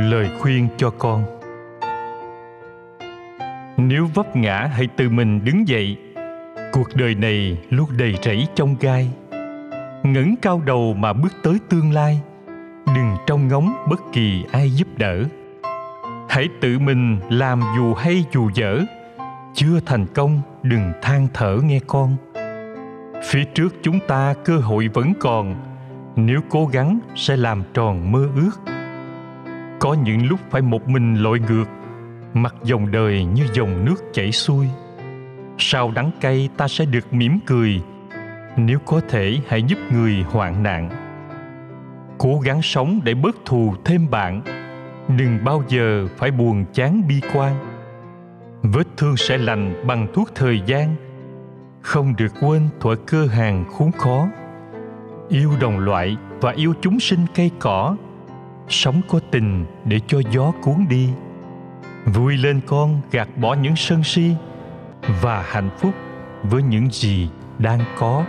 lời khuyên cho con. Nếu vấp ngã hãy tự mình đứng dậy. Cuộc đời này luôn đầy rẫy trong gai. Ngẩng cao đầu mà bước tới tương lai. Đừng trông ngóng bất kỳ ai giúp đỡ. Hãy tự mình làm dù hay dù dở. Chưa thành công, đừng than thở nghe con. Phía trước chúng ta cơ hội vẫn còn. Nếu cố gắng sẽ làm tròn mơ ước có những lúc phải một mình lội ngược mặt dòng đời như dòng nước chảy xuôi. Sau đắng cay, ta sẽ được mỉm cười. Nếu có thể, hãy giúp người hoạn nạn. Cố gắng sống để bớt thù thêm bạn. Đừng bao giờ phải buồn chán bi quan. Vết thương sẽ lành bằng thuốc thời gian. Không được quên thuở cơ hàng khốn khó. Yêu đồng loại và yêu chúng sinh cây cỏ sống có tình để cho gió cuốn đi. Vui lên con gạt bỏ những sân si và hạnh phúc với những gì đang có.